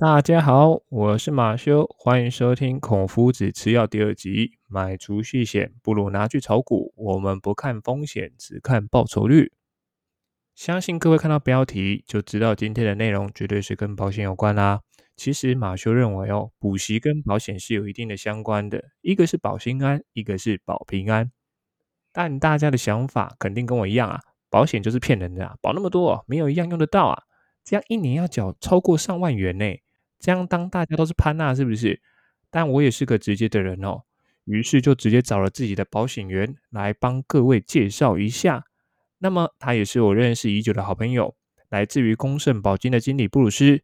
大家好，我是马修，欢迎收听《孔夫子吃药》第二集。买储蓄险不如拿去炒股，我们不看风险，只看报酬率。相信各位看到标题就知道，今天的内容绝对是跟保险有关啦。其实马修认为哦，补习跟保险是有一定的相关的，一个是保心安，一个是保平安。但大家的想法肯定跟我一样啊，保险就是骗人的啊，保那么多，没有一样用得到啊，这样一年要缴超过上万元呢。这样，当大家都是潘娜，是不是？但我也是个直接的人哦，于是就直接找了自己的保险员来帮各位介绍一下。那么，他也是我认识已久的好朋友，来自于公盛保金的经理布鲁斯。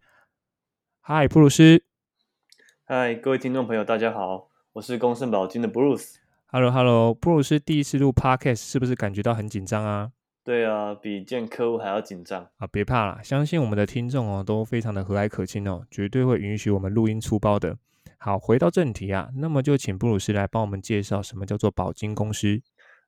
嗨，布鲁斯！嗨，各位听众朋友，大家好，我是公盛保金的布鲁斯。Hello，Hello，布鲁斯，第一次录 Podcast 是不是感觉到很紧张啊？对啊，比见客户还要紧张啊！别怕啦，相信我们的听众哦，都非常的和蔼可亲哦，绝对会允许我们录音出包的。好，回到正题啊，那么就请布鲁斯来帮我们介绍什么叫做宝金公司。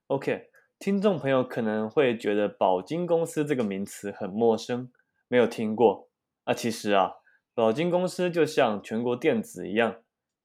OK，听众朋友可能会觉得宝金公司这个名词很陌生，没有听过啊。其实啊，宝金公司就像全国电子一样，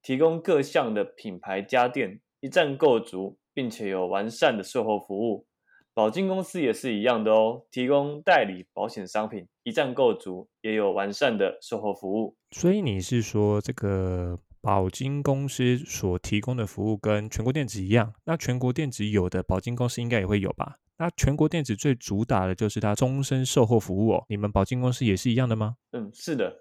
提供各项的品牌家电一站购足，并且有完善的售后服务。保金公司也是一样的哦，提供代理保险商品，一站购足，也有完善的售后服务。所以你是说，这个保金公司所提供的服务跟全国电子一样？那全国电子有的，保金公司应该也会有吧？那全国电子最主打的就是它终身售后服务哦。你们保金公司也是一样的吗？嗯，是的，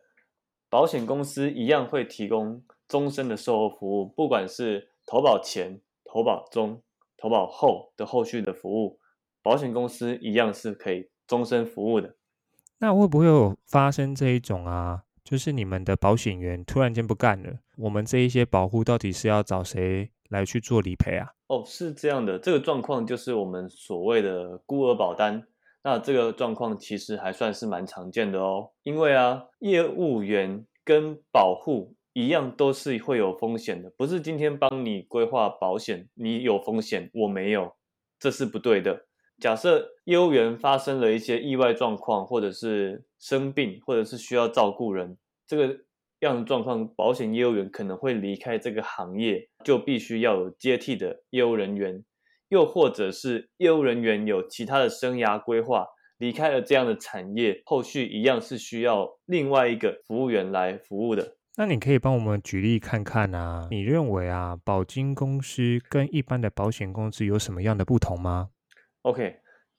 保险公司一样会提供终身的售后服务，不管是投保前、投保中、投保后的后续的服务。保险公司一样是可以终身服务的，那会不会有发生这一种啊？就是你们的保险员突然间不干了，我们这一些保护到底是要找谁来去做理赔啊？哦，是这样的，这个状况就是我们所谓的孤儿保单。那这个状况其实还算是蛮常见的哦，因为啊，业务员跟保护一样都是会有风险的，不是今天帮你规划保险，你有风险，我没有，这是不对的。假设业务员发生了一些意外状况，或者是生病，或者是需要照顾人，这个样的状况，保险业务员可能会离开这个行业，就必须要有接替的业务人员。又或者是业务人员有其他的生涯规划，离开了这样的产业，后续一样是需要另外一个服务员来服务的。那你可以帮我们举例看看啊？你认为啊，保金公司跟一般的保险公司有什么样的不同吗？OK，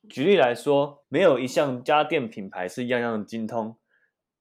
举例来说，没有一项家电品牌是一样样的精通，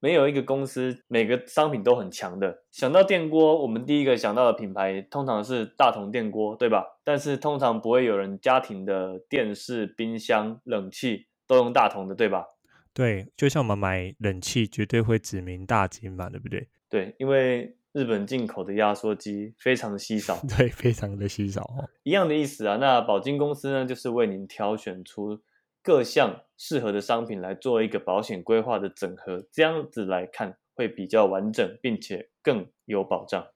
没有一个公司每个商品都很强的。想到电锅，我们第一个想到的品牌通常是大同电锅，对吧？但是通常不会有人家庭的电视、冰箱、冷气都用大同的，对吧？对，就像我们买冷气，绝对会指名大金嘛，对不对？对，因为。日本进口的压缩机非常的稀少，对，非常的稀少。一样的意思啊。那保金公司呢，就是为您挑选出各项适合的商品来做一个保险规划的整合，这样子来看会比较完整，并且更有保障。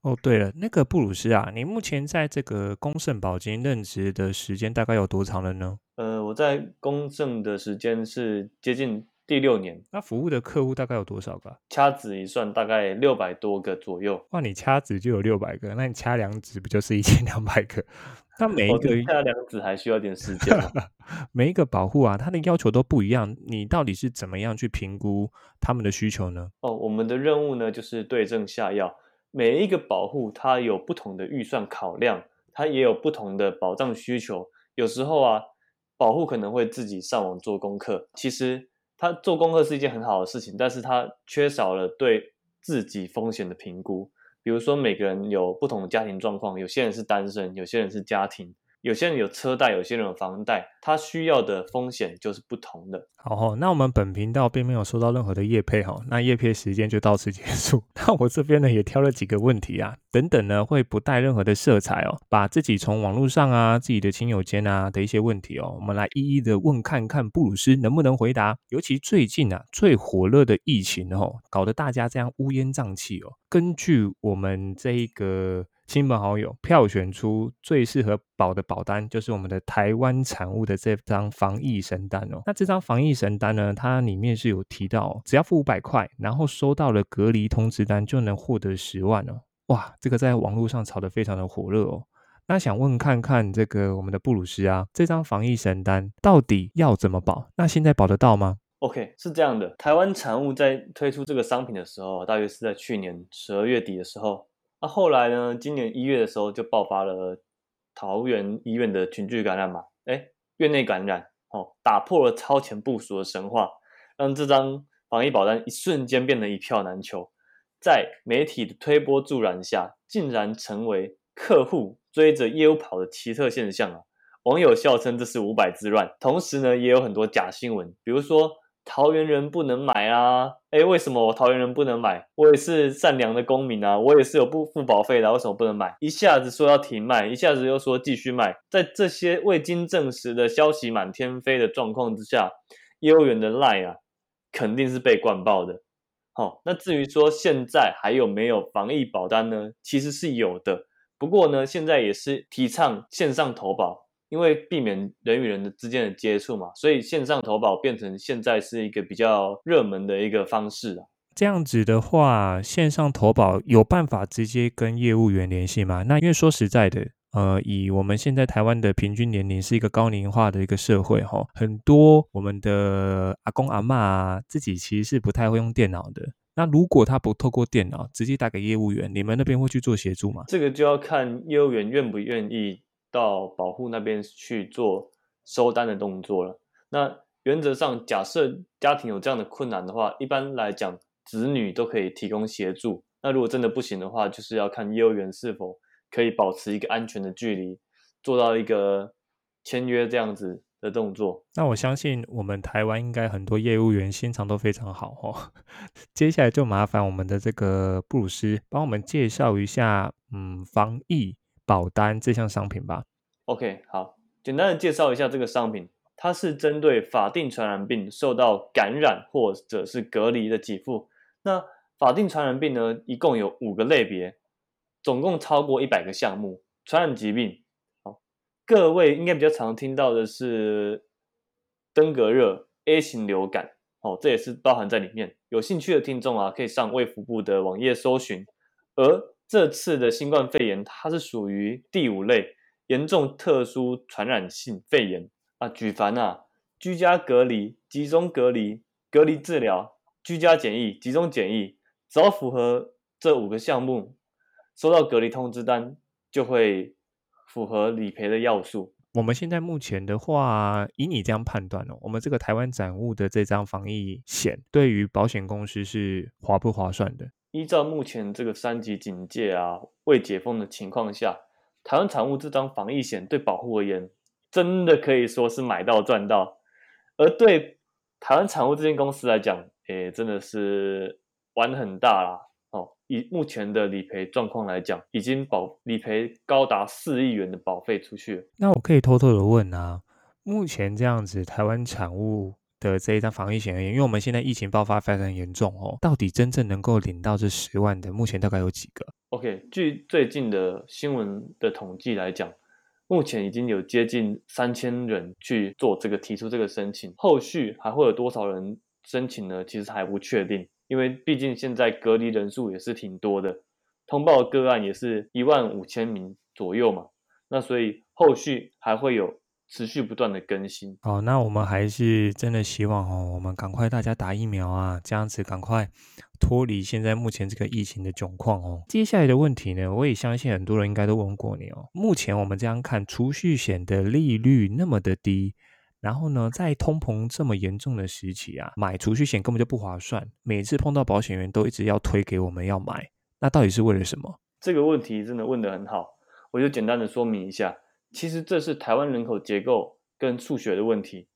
哦，对了，那个布鲁斯啊，你目前在这个公盛保金任职的时间大概有多长了呢？呃，我在公盛的时间是接近。第六年，那服务的客户大概有多少个？掐指一算，大概六百多个左右。哇，你掐指就有六百个，那你掐两指不就是一千两百个？那每一个掐两指还需要点时间。每一个保护啊，它的要求都不一样。你到底是怎么样去评估他们的需求呢？哦，我们的任务呢就是对症下药。每一个保护它有不同的预算考量，它也有不同的保障需求。有时候啊，保护可能会自己上网做功课，其实。他做功课是一件很好的事情，但是他缺少了对自己风险的评估。比如说，每个人有不同的家庭状况，有些人是单身，有些人是家庭。有些人有车贷，有些人有房贷，他需要的风险就是不同的。好，那我们本频道并没有收到任何的业配哈，那业配时间就到此结束。那我这边呢也挑了几个问题啊，等等呢会不带任何的色彩哦，把自己从网络上啊、自己的亲友间啊的一些问题哦，我们来一一的问看看布鲁斯能不能回答。尤其最近啊最火热的疫情哦，搞得大家这样乌烟瘴气哦。根据我们这个。亲朋好友票选出最适合保的保单，就是我们的台湾产物的这张防疫神单哦。那这张防疫神单呢，它里面是有提到，只要付五百块，然后收到了隔离通知单，就能获得十万哦。哇，这个在网络上炒得非常的火热哦。那想问看看这个我们的布鲁斯啊，这张防疫神单到底要怎么保？那现在保得到吗？OK，是这样的，台湾产物在推出这个商品的时候，大约是在去年十二月底的时候。那后来呢？今年一月的时候就爆发了桃园医院的群聚感染嘛，哎，院内感染，哦，打破了超前部署的神话，让这张防疫保单一瞬间变得一票难求，在媒体的推波助澜下，竟然成为客户追着业务跑的奇特现象啊！网友笑称这是五百之乱。同时呢，也有很多假新闻，比如说。桃园人不能买啊！哎，为什么我桃园人不能买？我也是善良的公民啊，我也是有不付保费的，为什么不能买？一下子说要停卖，一下子又说继续卖，在这些未经证实的消息满天飞的状况之下，业务员的赖啊，肯定是被灌爆的。好，那至于说现在还有没有防疫保单呢？其实是有的，不过呢，现在也是提倡线上投保。因为避免人与人之间的接触嘛，所以线上投保变成现在是一个比较热门的一个方式啊。这样子的话，线上投保有办法直接跟业务员联系吗？那因为说实在的，呃，以我们现在台湾的平均年龄是一个高龄化的一个社会哈，很多我们的阿公阿妈自己其实是不太会用电脑的。那如果他不透过电脑直接打给业务员，你们那边会去做协助吗？这个就要看业务员愿不愿意。到保护那边去做收单的动作了。那原则上，假设家庭有这样的困难的话，一般来讲，子女都可以提供协助。那如果真的不行的话，就是要看业务员是否可以保持一个安全的距离，做到一个签约这样子的动作。那我相信我们台湾应该很多业务员心肠都非常好哦。接下来就麻烦我们的这个布鲁斯帮我们介绍一下，嗯，防疫。保单这项商品吧。OK，好，简单的介绍一下这个商品，它是针对法定传染病受到感染或者是隔离的给付。那法定传染病呢，一共有五个类别，总共超过一百个项目。传染疾病，好，各位应该比较常听到的是登革热、A 型流感，哦，这也是包含在里面。有兴趣的听众啊，可以上卫福部的网页搜寻。而这次的新冠肺炎，它是属于第五类严重特殊传染性肺炎啊。举凡啊，居家隔离、集中隔离、隔离治疗、居家检疫、集中检疫，只要符合这五个项目，收到隔离通知单，就会符合理赔的要素。我们现在目前的话，以你这样判断哦，我们这个台湾展物的这张防疫险，对于保险公司是划不划算的？依照目前这个三级警戒啊未解封的情况下，台湾产物这张防疫险对保护而言，真的可以说是买到赚到。而对台湾产物这间公司来讲，也真的是玩很大啦。哦，以目前的理赔状况来讲，已经保理赔高达四亿元的保费出去。那我可以偷偷的问啊，目前这样子，台湾产物。的这一张防疫险而言，因为我们现在疫情爆发非常严重哦，到底真正能够领到这十万的，目前大概有几个？OK，据最近的新闻的统计来讲，目前已经有接近三千人去做这个提出这个申请，后续还会有多少人申请呢？其实还不确定，因为毕竟现在隔离人数也是挺多的，通报个案也是一万五千名左右嘛，那所以后续还会有。持续不断的更新哦，那我们还是真的希望哦，我们赶快大家打疫苗啊，这样子赶快脱离现在目前这个疫情的窘况哦。接下来的问题呢，我也相信很多人应该都问过你哦。目前我们这样看，储蓄险的利率那么的低，然后呢，在通膨这么严重的时期啊，买储蓄险根本就不划算。每次碰到保险员都一直要推给我们要买，那到底是为了什么？这个问题真的问的很好，我就简单的说明一下。其实这是台湾人口结构跟数学的问题。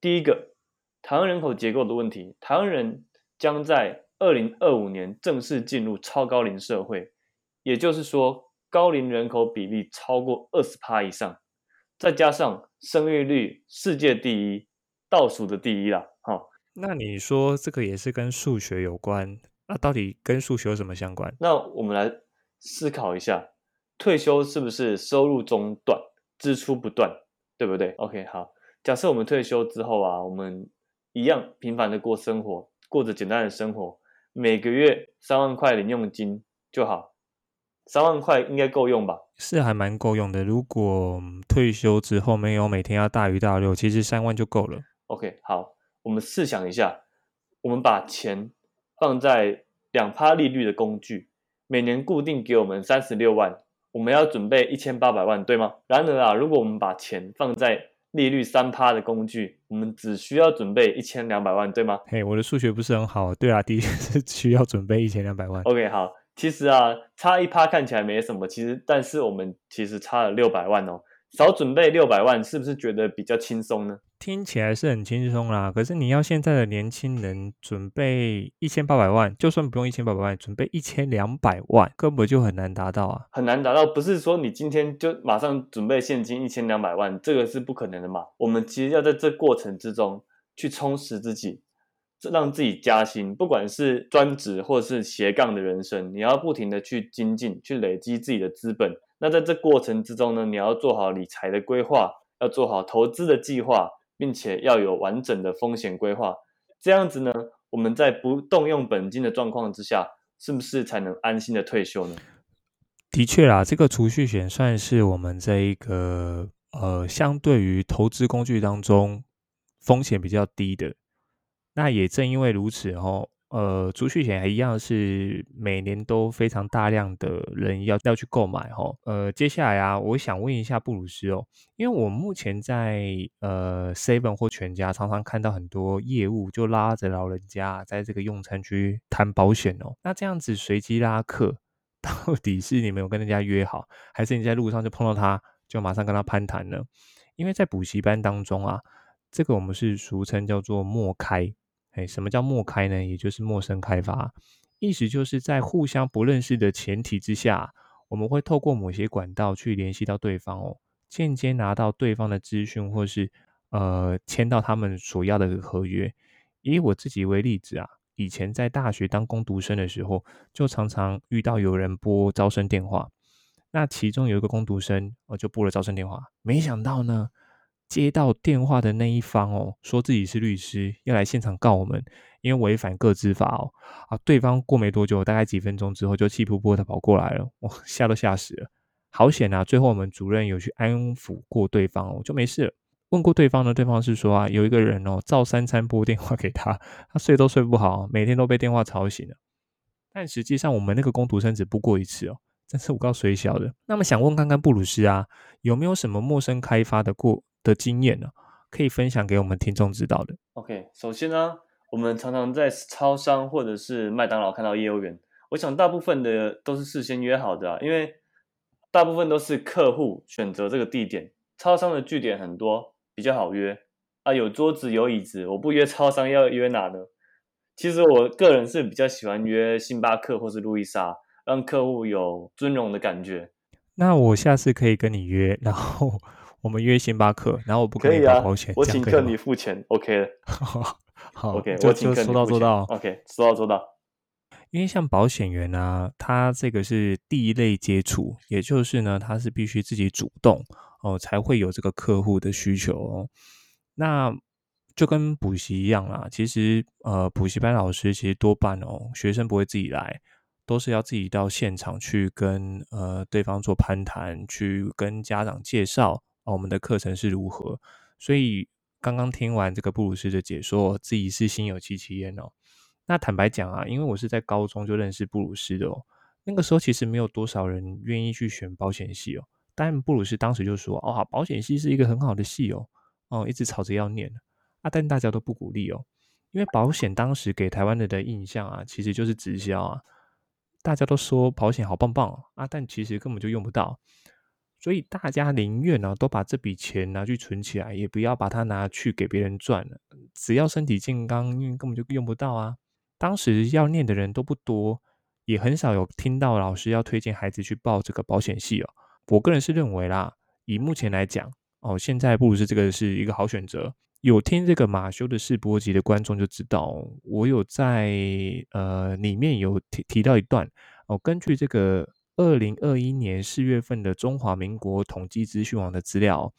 第一个，台湾人口结构的问题，台湾人将在二零二五年正式进入超高龄社会，也就是说，高龄人口比例超过二十趴以上，再加上生育率世界第一，倒数的第一啦。哈，那你说这个也是跟数学有关？那到底跟数学有什么相关？那我们来思考一下。退休是不是收入中断，支出不断，对不对？OK，好，假设我们退休之后啊，我们一样平凡的过生活，过着简单的生活，每个月三万块零用金就好，三万块应该够用吧？是还蛮够用的。如果退休之后没有每天要大鱼大肉，其实三万就够了。OK，好，我们试想一下，我们把钱放在两趴利率的工具，每年固定给我们三十六万。我们要准备一千八百万，对吗？然而啊，如果我们把钱放在利率三趴的工具，我们只需要准备一千两百万，对吗？嘿，我的数学不是很好。对啊，的确是需要准备一千两百万。OK，好，其实啊，差一趴看起来没什么，其实但是我们其实差了六百万哦。少准备六百万，是不是觉得比较轻松呢？听起来是很轻松啦，可是你要现在的年轻人准备一千八百万，就算不用一千八百万，准备一千两百万，根本就很难达到啊，很难达到。不是说你今天就马上准备现金一千两百万，这个是不可能的嘛。我们其实要在这过程之中去充实自己。让自己加薪，不管是专职或是斜杠的人生，你要不停的去精进，去累积自己的资本。那在这过程之中呢，你要做好理财的规划，要做好投资的计划，并且要有完整的风险规划。这样子呢，我们在不动用本金的状况之下，是不是才能安心的退休呢？的确啦，这个储蓄险算是我们这一个呃，相对于投资工具当中风险比较低的。那也正因为如此，哦，呃，储蓄险还一样是每年都非常大量的人要要去购买，哦。呃，接下来啊，我想问一下布鲁斯哦，因为我目前在呃，Seven 或全家常常看到很多业务就拉着老人家在这个用餐区谈保险哦，那这样子随机拉客，到底是你没有跟人家约好，还是你在路上就碰到他，就马上跟他攀谈呢？因为在补习班当中啊。这个我们是俗称叫做“默开”，哎，什么叫“默开”呢？也就是陌生开发，意思就是在互相不认识的前提之下，我们会透过某些管道去联系到对方哦，间接拿到对方的资讯，或是呃签到他们所要的合约。以我自己为例子啊，以前在大学当工读生的时候，就常常遇到有人拨招生电话，那其中有一个工读生，我就拨了招生电话，没想到呢。接到电话的那一方哦，说自己是律师，要来现场告我们，因为违反个资法哦。啊，对方过没多久，大概几分钟之后，就气噗噗的跑过来了，我吓都吓死了。好险啊！最后我们主任有去安抚过对方，哦，就没事。问过对方呢，对方是说啊，有一个人哦，照三餐拨电话给他，他睡都睡不好，每天都被电话吵醒了。但实际上我们那个工读生只不过一次哦，这次我告谁小的。那么想问看看布鲁斯啊，有没有什么陌生开发的过？的经验呢，可以分享给我们听众知道的。OK，首先呢，我们常常在超商或者是麦当劳看到业务员，我想大部分的都是事先约好的啊，因为大部分都是客户选择这个地点。超商的据点很多，比较好约啊，有桌子有椅子。我不约超商，要约哪呢？其实我个人是比较喜欢约星巴克或是路易莎，让客户有尊荣的感觉。那我下次可以跟你约，然后。我们约星巴克，然后我不可以打保险我请客你付钱，OK 好，OK，我请客说到做到，OK，说到做到。因为像保险员啊，他这个是第一类接触，也就是呢，他是必须自己主动哦，才会有这个客户的需求。哦。那就跟补习一样啦，其实呃，补习班老师其实多半哦，学生不会自己来，都是要自己到现场去跟呃对方做攀谈，去跟家长介绍。哦，我们的课程是如何？所以刚刚听完这个布鲁斯的解说，自己是心有戚戚焉哦。那坦白讲啊，因为我是在高中就认识布鲁斯的哦。那个时候其实没有多少人愿意去选保险系哦。但布鲁斯当时就说：“哦，保险系是一个很好的系哦。”哦，一直吵着要念啊，但大家都不鼓励哦。因为保险当时给台湾人的印象啊，其实就是直销啊。大家都说保险好棒棒啊，但其实根本就用不到。所以大家宁愿呢，都把这笔钱拿去存起来，也不要把它拿去给别人赚了。只要身体健康，因为根本就用不到啊。当时要念的人都不多，也很少有听到老师要推荐孩子去报这个保险系哦。我个人是认为啦，以目前来讲，哦，现在不如是这个是一个好选择。有听这个马修的世博集的观众就知道，我有在呃里面有提提到一段哦，根据这个。二零二一年四月份的中华民国统计资讯网的资料，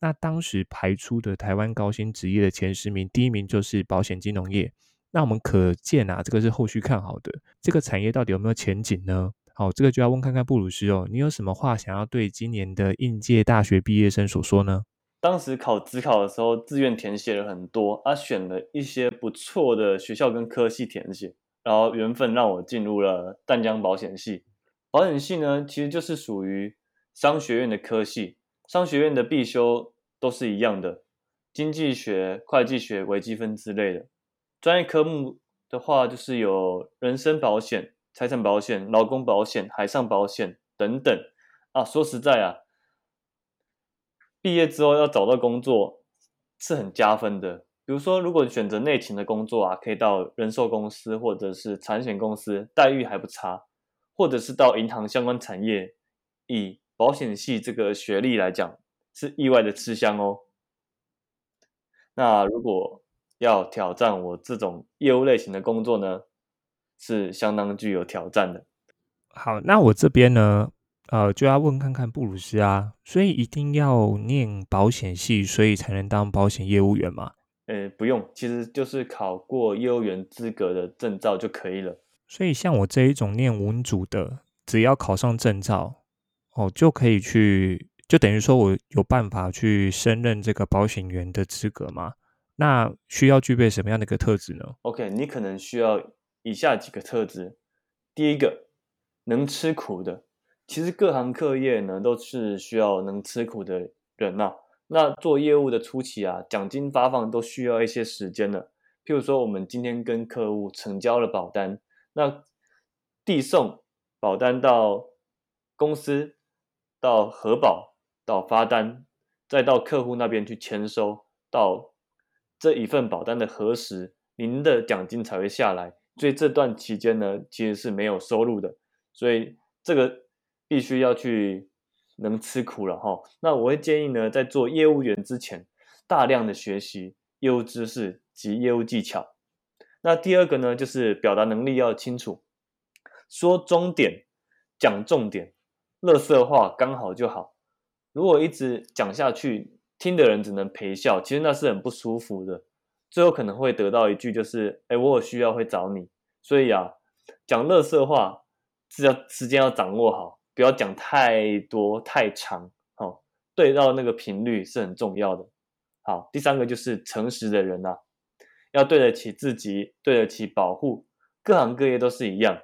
那当时排出的台湾高薪职业的前十名，第一名就是保险金融业。那我们可见啊，这个是后续看好的，这个产业到底有没有前景呢？好，这个就要问看看布鲁斯哦，你有什么话想要对今年的应届大学毕业生所说呢？当时考职考的时候，自愿填写了很多，啊，选了一些不错的学校跟科系填写，然后缘分让我进入了淡江保险系。保险系呢，其实就是属于商学院的科系，商学院的必修都是一样的，经济学、会计学、微积分之类的。专业科目的话，就是有人身保险、财产保险、劳工保险、海上保险等等。啊，说实在啊，毕业之后要找到工作是很加分的。比如说，如果选择内勤的工作啊，可以到人寿公司或者是产险公司，待遇还不差。或者是到银行相关产业，以保险系这个学历来讲，是意外的吃香哦。那如果要挑战我这种业务类型的工作呢，是相当具有挑战的。好，那我这边呢，呃，就要问看看布鲁斯啊，所以一定要念保险系，所以才能当保险业务员吗？呃，不用，其实就是考过业务员资格的证照就可以了。所以像我这一种念文组的，只要考上证照，哦，就可以去，就等于说我有办法去升任这个保险员的资格吗？那需要具备什么样的一个特质呢？OK，你可能需要以下几个特质：第一个，能吃苦的。其实各行各业呢，都是需要能吃苦的人呐。那做业务的初期啊，奖金发放都需要一些时间的。譬如说，我们今天跟客户成交了保单。那递送保单到公司，到核保，到发单，再到客户那边去签收，到这一份保单的核实，您的奖金才会下来。所以这段期间呢，其实是没有收入的。所以这个必须要去能吃苦了哈。那我会建议呢，在做业务员之前，大量的学习业务知识及业务技巧。那第二个呢，就是表达能力要清楚，说重点，讲重点，乐色话刚好就好。如果一直讲下去，听的人只能陪笑，其实那是很不舒服的。最后可能会得到一句就是，哎，我有需要会找你。所以啊，讲乐色话，只要时间要掌握好，不要讲太多太长，哦，对到那个频率是很重要的。好，第三个就是诚实的人呐。要对得起自己，对得起保护，各行各业都是一样。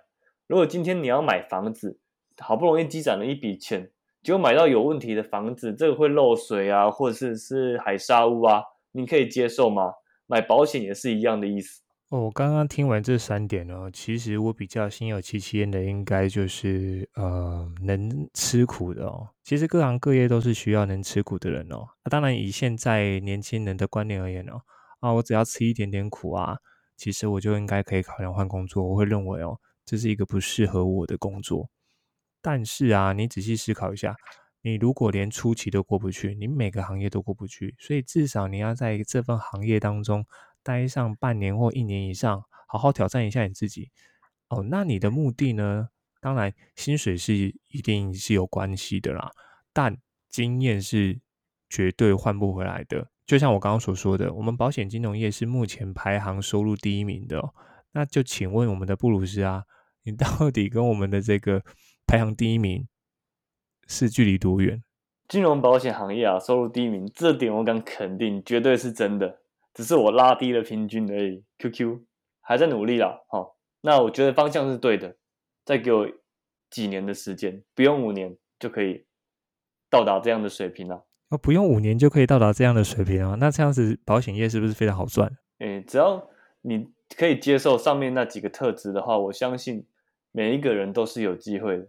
如果今天你要买房子，好不容易积攒了一笔钱，结果买到有问题的房子，这个会漏水啊，或者是是海沙屋啊，你可以接受吗？买保险也是一样的意思哦。我刚刚听完这三点哦，其实我比较心有戚戚焉的，应该就是呃能吃苦的哦。其实各行各业都是需要能吃苦的人哦。当然，以现在年轻人的观念而言哦。啊，我只要吃一点点苦啊，其实我就应该可以考量换工作。我会认为哦，这是一个不适合我的工作。但是啊，你仔细思考一下，你如果连初期都过不去，你每个行业都过不去，所以至少你要在这份行业当中待上半年或一年以上，好好挑战一下你自己。哦，那你的目的呢？当然，薪水是一定是有关系的啦，但经验是绝对换不回来的。就像我刚刚所说的，我们保险金融业是目前排行收入第一名的。哦。那就请问我们的布鲁斯啊，你到底跟我们的这个排行第一名是距离多远？金融保险行业啊，收入第一名，这点我敢肯定，绝对是真的，只是我拉低了平均而已。QQ 还在努力啦，好，那我觉得方向是对的，再给我几年的时间，不用五年就可以到达这样的水平了。啊，不用五年就可以到达这样的水平啊！那这样子保险业是不是非常好赚？哎，只要你可以接受上面那几个特质的话，我相信每一个人都是有机会的。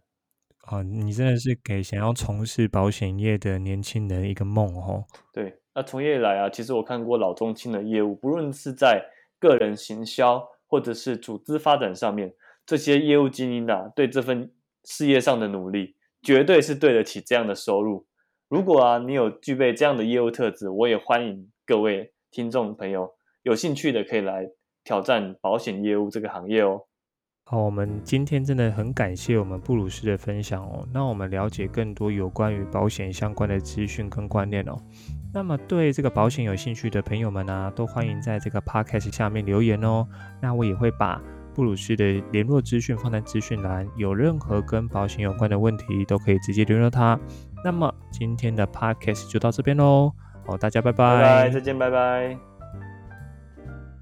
啊，你真的是给想要从事保险业的年轻人一个梦哦。对，那从业来啊，其实我看过老中青的业务，不论是在个人行销或者是组织发展上面，这些业务精英啊，对这份事业上的努力，绝对是对得起这样的收入。如果啊，你有具备这样的业务特质，我也欢迎各位听众朋友有兴趣的可以来挑战保险业务这个行业哦。好，我们今天真的很感谢我们布鲁斯的分享哦。那我们了解更多有关于保险相关的资讯跟观念哦。那么对这个保险有兴趣的朋友们啊，都欢迎在这个 podcast 下面留言哦。那我也会把布鲁斯的联络资讯放在资讯栏，有任何跟保险有关的问题，都可以直接联络他。那么今天的 podcast 就到这边喽，好，大家拜拜，再见，拜拜。